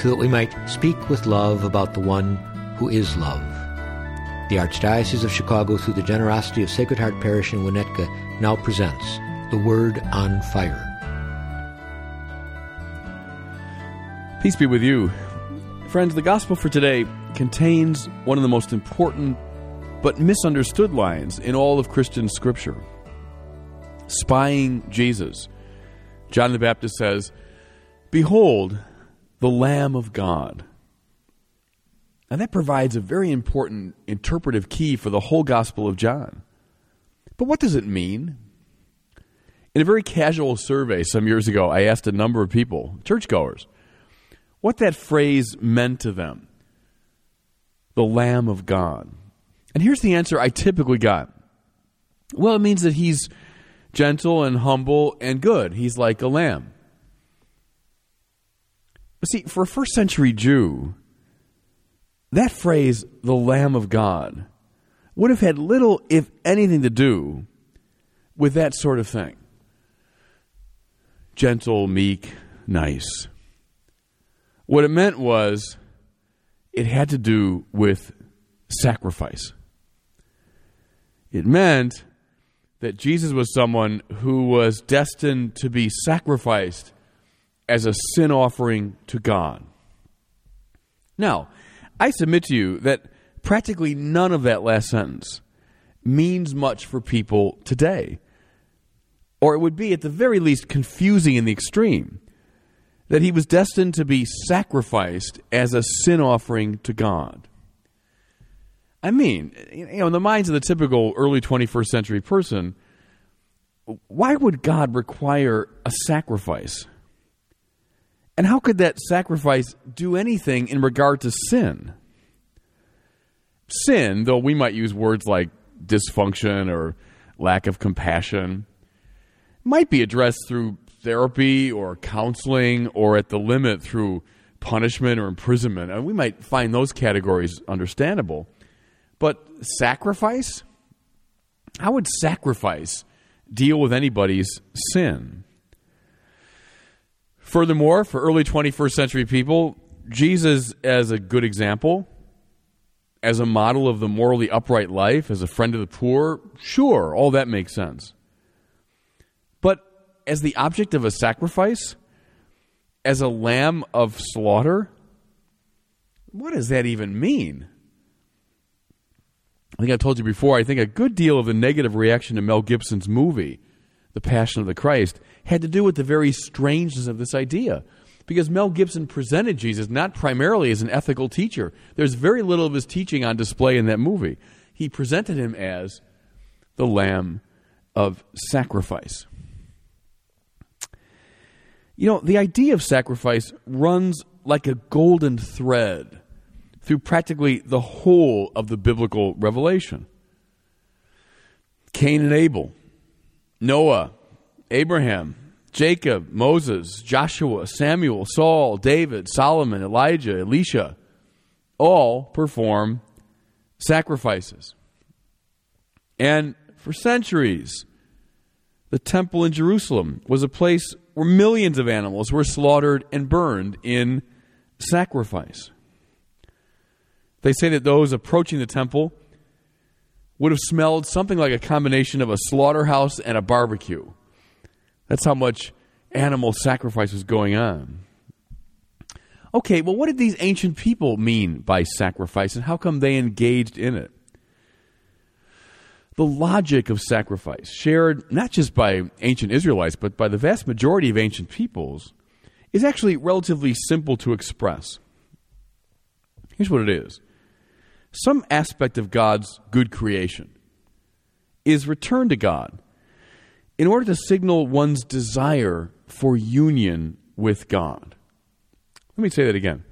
so that we might speak with love about the one who is love. The Archdiocese of Chicago, through the generosity of Sacred Heart Parish in Winnetka, now presents The Word on Fire. Peace be with you. Friends, the gospel for today contains one of the most important but misunderstood lines in all of Christian scripture. Spying Jesus. John the Baptist says, Behold, the Lamb of God. And that provides a very important interpretive key for the whole Gospel of John. But what does it mean? In a very casual survey some years ago, I asked a number of people, churchgoers, what that phrase meant to them the Lamb of God. And here's the answer I typically got well, it means that he's gentle and humble and good. He's like a lamb. See, for a first century Jew, that phrase, the Lamb of God, would have had little, if anything, to do with that sort of thing. Gentle, meek, nice. What it meant was it had to do with sacrifice. It meant that Jesus was someone who was destined to be sacrificed as a sin offering to God. Now, I submit to you that practically none of that last sentence means much for people today. Or it would be, at the very least, confusing in the extreme that he was destined to be sacrificed as a sin offering to God. I mean, you know, in the minds of the typical early 21st century person, why would God require a sacrifice? And how could that sacrifice do anything in regard to sin? Sin, though we might use words like dysfunction or lack of compassion, might be addressed through therapy or counseling or at the limit through punishment or imprisonment. And we might find those categories understandable. But sacrifice? How would sacrifice deal with anybody's sin? Furthermore, for early 21st century people, Jesus as a good example, as a model of the morally upright life, as a friend of the poor, sure, all that makes sense. But as the object of a sacrifice, as a lamb of slaughter, what does that even mean? I think I told you before, I think a good deal of the negative reaction to Mel Gibson's movie, The Passion of the Christ, had to do with the very strangeness of this idea. Because Mel Gibson presented Jesus not primarily as an ethical teacher. There's very little of his teaching on display in that movie. He presented him as the Lamb of sacrifice. You know, the idea of sacrifice runs like a golden thread through practically the whole of the biblical revelation. Cain and Abel, Noah, Abraham, Jacob, Moses, Joshua, Samuel, Saul, David, Solomon, Elijah, Elisha, all perform sacrifices. And for centuries, the temple in Jerusalem was a place where millions of animals were slaughtered and burned in sacrifice. They say that those approaching the temple would have smelled something like a combination of a slaughterhouse and a barbecue. That's how much animal sacrifice was going on. Okay, well, what did these ancient people mean by sacrifice, and how come they engaged in it? The logic of sacrifice, shared not just by ancient Israelites, but by the vast majority of ancient peoples, is actually relatively simple to express. Here's what it is some aspect of God's good creation is returned to God in order to signal one's desire for union with God. Let me say that again.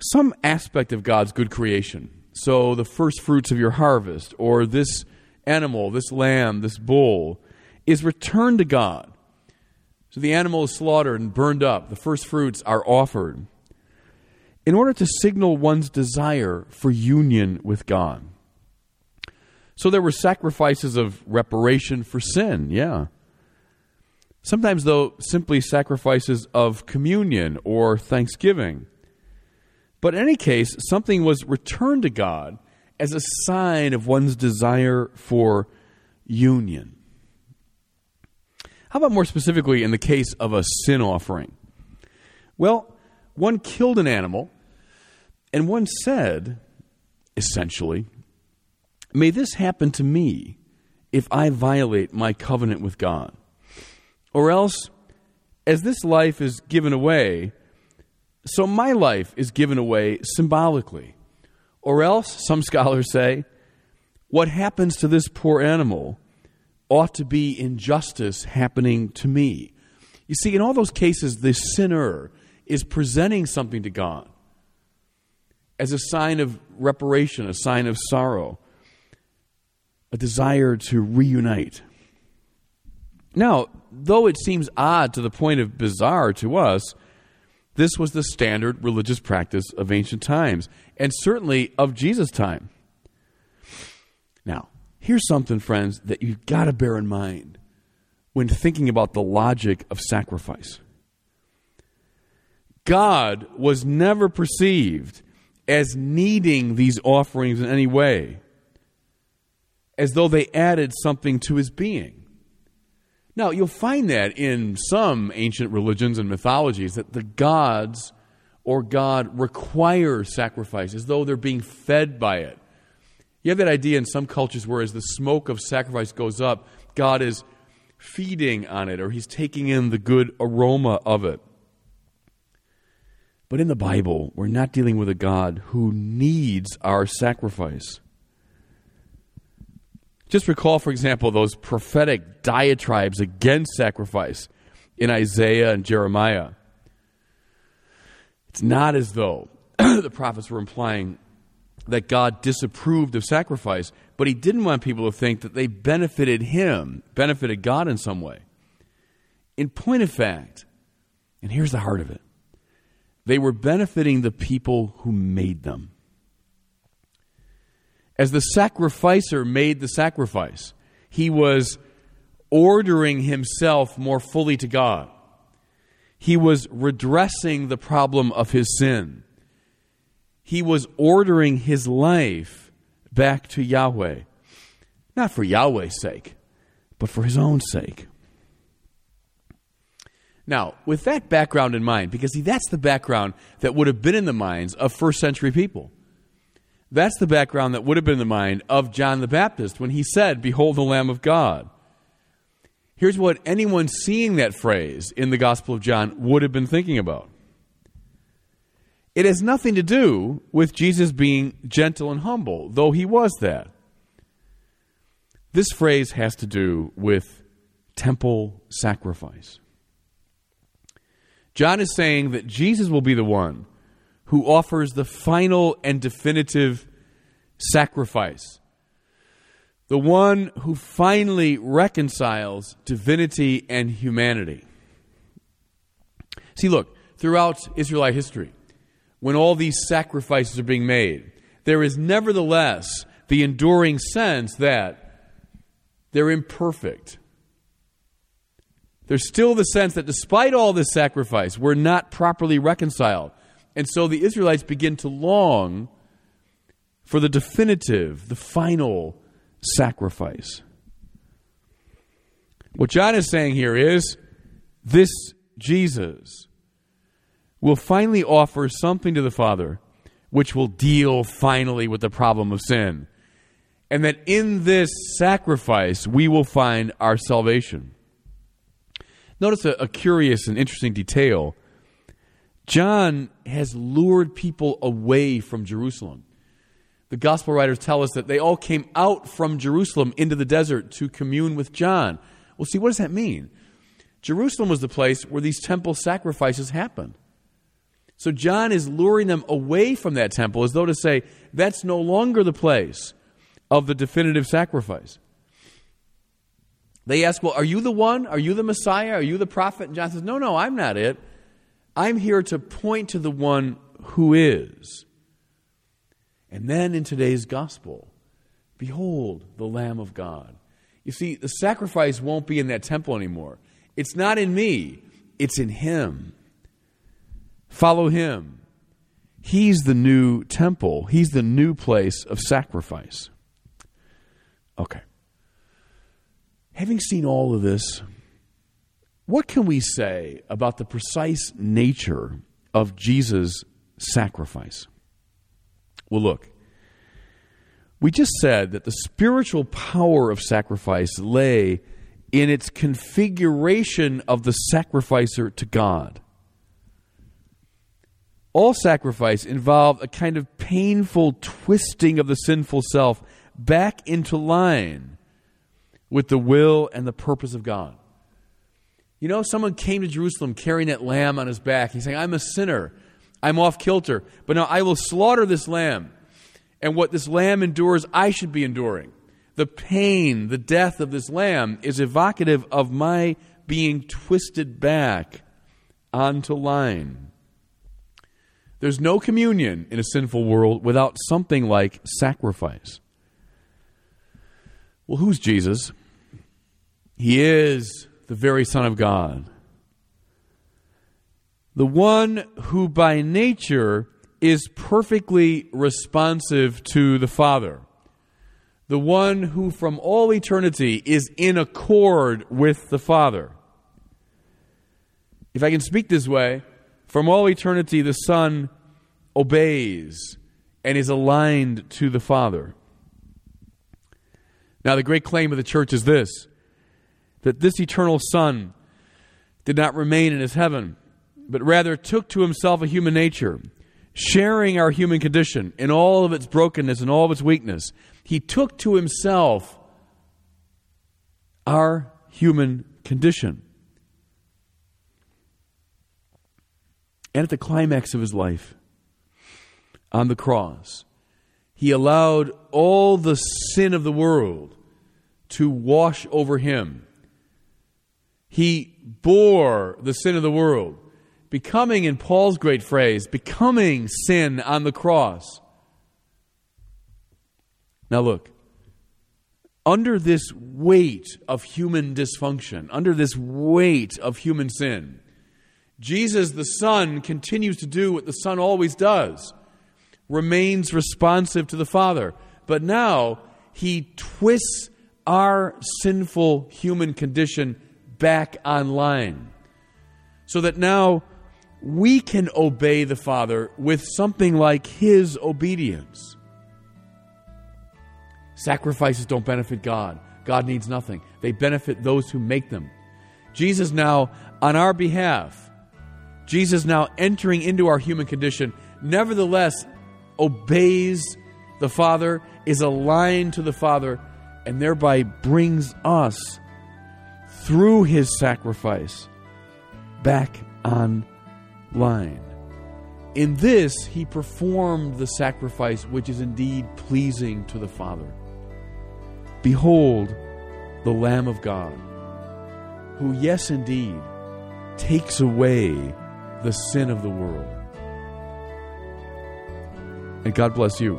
some aspect of God's good creation. So, the first fruits of your harvest, or this animal, this lamb, this bull, is returned to God. So, the animal is slaughtered and burned up. The first fruits are offered in order to signal one's desire for union with God. So, there were sacrifices of reparation for sin, yeah. Sometimes, though, simply sacrifices of communion or thanksgiving. But in any case, something was returned to God as a sign of one's desire for union. How about more specifically in the case of a sin offering? Well, one killed an animal, and one said, essentially, May this happen to me if I violate my covenant with God. Or else, as this life is given away, so my life is given away symbolically. Or else, some scholars say, what happens to this poor animal ought to be injustice happening to me. You see, in all those cases, the sinner is presenting something to God as a sign of reparation, a sign of sorrow, a desire to reunite. Now, though it seems odd to the point of bizarre to us, this was the standard religious practice of ancient times, and certainly of Jesus' time. Now, here's something, friends, that you've got to bear in mind when thinking about the logic of sacrifice. God was never perceived as needing these offerings in any way, as though they added something to his being. Now, you'll find that in some ancient religions and mythologies that the gods or God require sacrifice as though they're being fed by it. You have that idea in some cultures where as the smoke of sacrifice goes up, God is feeding on it or he's taking in the good aroma of it. But in the Bible, we're not dealing with a God who needs our sacrifice. Just recall, for example, those prophetic diatribes against sacrifice in Isaiah and Jeremiah. It's not as though the prophets were implying that God disapproved of sacrifice, but he didn't want people to think that they benefited him, benefited God in some way. In point of fact, and here's the heart of it, they were benefiting the people who made them as the sacrificer made the sacrifice, he was ordering himself more fully to God. He was redressing the problem of his sin. He was ordering his life back to Yahweh. Not for Yahweh's sake, but for his own sake. Now, with that background in mind, because see, that's the background that would have been in the minds of first century people. That's the background that would have been in the mind of John the Baptist when he said, Behold the Lamb of God. Here's what anyone seeing that phrase in the Gospel of John would have been thinking about it has nothing to do with Jesus being gentle and humble, though he was that. This phrase has to do with temple sacrifice. John is saying that Jesus will be the one who offers the final and definitive sacrifice. The one who finally reconciles divinity and humanity. See, look, throughout Israelite history, when all these sacrifices are being made, there is nevertheless the enduring sense that they're imperfect. There's still the sense that despite all this sacrifice, we're not properly reconciled. And so the Israelites begin to long for the definitive, the final sacrifice. What John is saying here is this Jesus will finally offer something to the Father which will deal finally with the problem of sin. And that in this sacrifice we will find our salvation. Notice a, a curious and interesting detail John has lured people away from Jerusalem. The gospel writers tell us that they all came out from Jerusalem into the desert to commune with John. Well, see, what does that mean? Jerusalem was the place where these temple sacrifices happened. So John is luring them away from that temple as though to say, that's no longer the place of the definitive sacrifice. They ask, Well, are you the one? Are you the Messiah? Are you the prophet? And John says, No, no, I'm not it. I'm here to point to the one who is. And then in today's gospel, behold the Lamb of God. You see, the sacrifice won't be in that temple anymore. It's not in me, it's in Him. Follow Him. He's the new temple, He's the new place of sacrifice. Okay. Having seen all of this, what can we say about the precise nature of Jesus' sacrifice? Well, look, we just said that the spiritual power of sacrifice lay in its configuration of the sacrificer to God. All sacrifice involved a kind of painful twisting of the sinful self back into line with the will and the purpose of God. You know, someone came to Jerusalem carrying that lamb on his back. He's saying, I'm a sinner. I'm off kilter. But now I will slaughter this lamb. And what this lamb endures, I should be enduring. The pain, the death of this lamb is evocative of my being twisted back onto line. There's no communion in a sinful world without something like sacrifice. Well, who's Jesus? He is the very Son of God. The one who by nature is perfectly responsive to the Father. The one who from all eternity is in accord with the Father. If I can speak this way, from all eternity the Son obeys and is aligned to the Father. Now, the great claim of the church is this that this eternal Son did not remain in his heaven, but rather took to himself a human nature sharing our human condition in all of its brokenness and all of its weakness. He took to himself our human condition. And at the climax of his life, on the cross, he allowed all the sin of the world to wash over him. He bore the sin of the world becoming, in Paul's great phrase, becoming sin on the cross. Now, look, under this weight of human dysfunction, under this weight of human sin, Jesus the Son continues to do what the Son always does remains responsive to the Father. But now he twists our sinful human condition back online. So that now we can obey the Father with something like His obedience. Sacrifices don't benefit God. God needs nothing. They benefit those who make them. Jesus now, on our behalf, Jesus now entering into our human condition, nevertheless obeys the Father, is aligned to the Father, and thereby brings us through his sacrifice back on line. In this, he performed the sacrifice which is indeed pleasing to the Father. Behold, the Lamb of God, who, yes, indeed, takes away the sin of the world. And God bless you.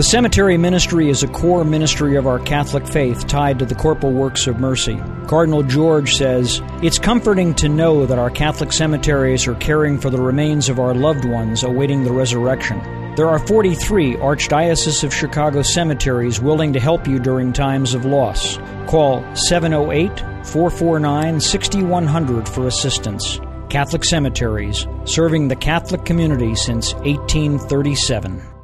The cemetery ministry is a core ministry of our Catholic faith tied to the corporal works of mercy. Cardinal George says, It's comforting to know that our Catholic cemeteries are caring for the remains of our loved ones awaiting the resurrection. There are 43 Archdiocese of Chicago cemeteries willing to help you during times of loss. Call 708 449 6100 for assistance. Catholic Cemeteries, serving the Catholic community since 1837.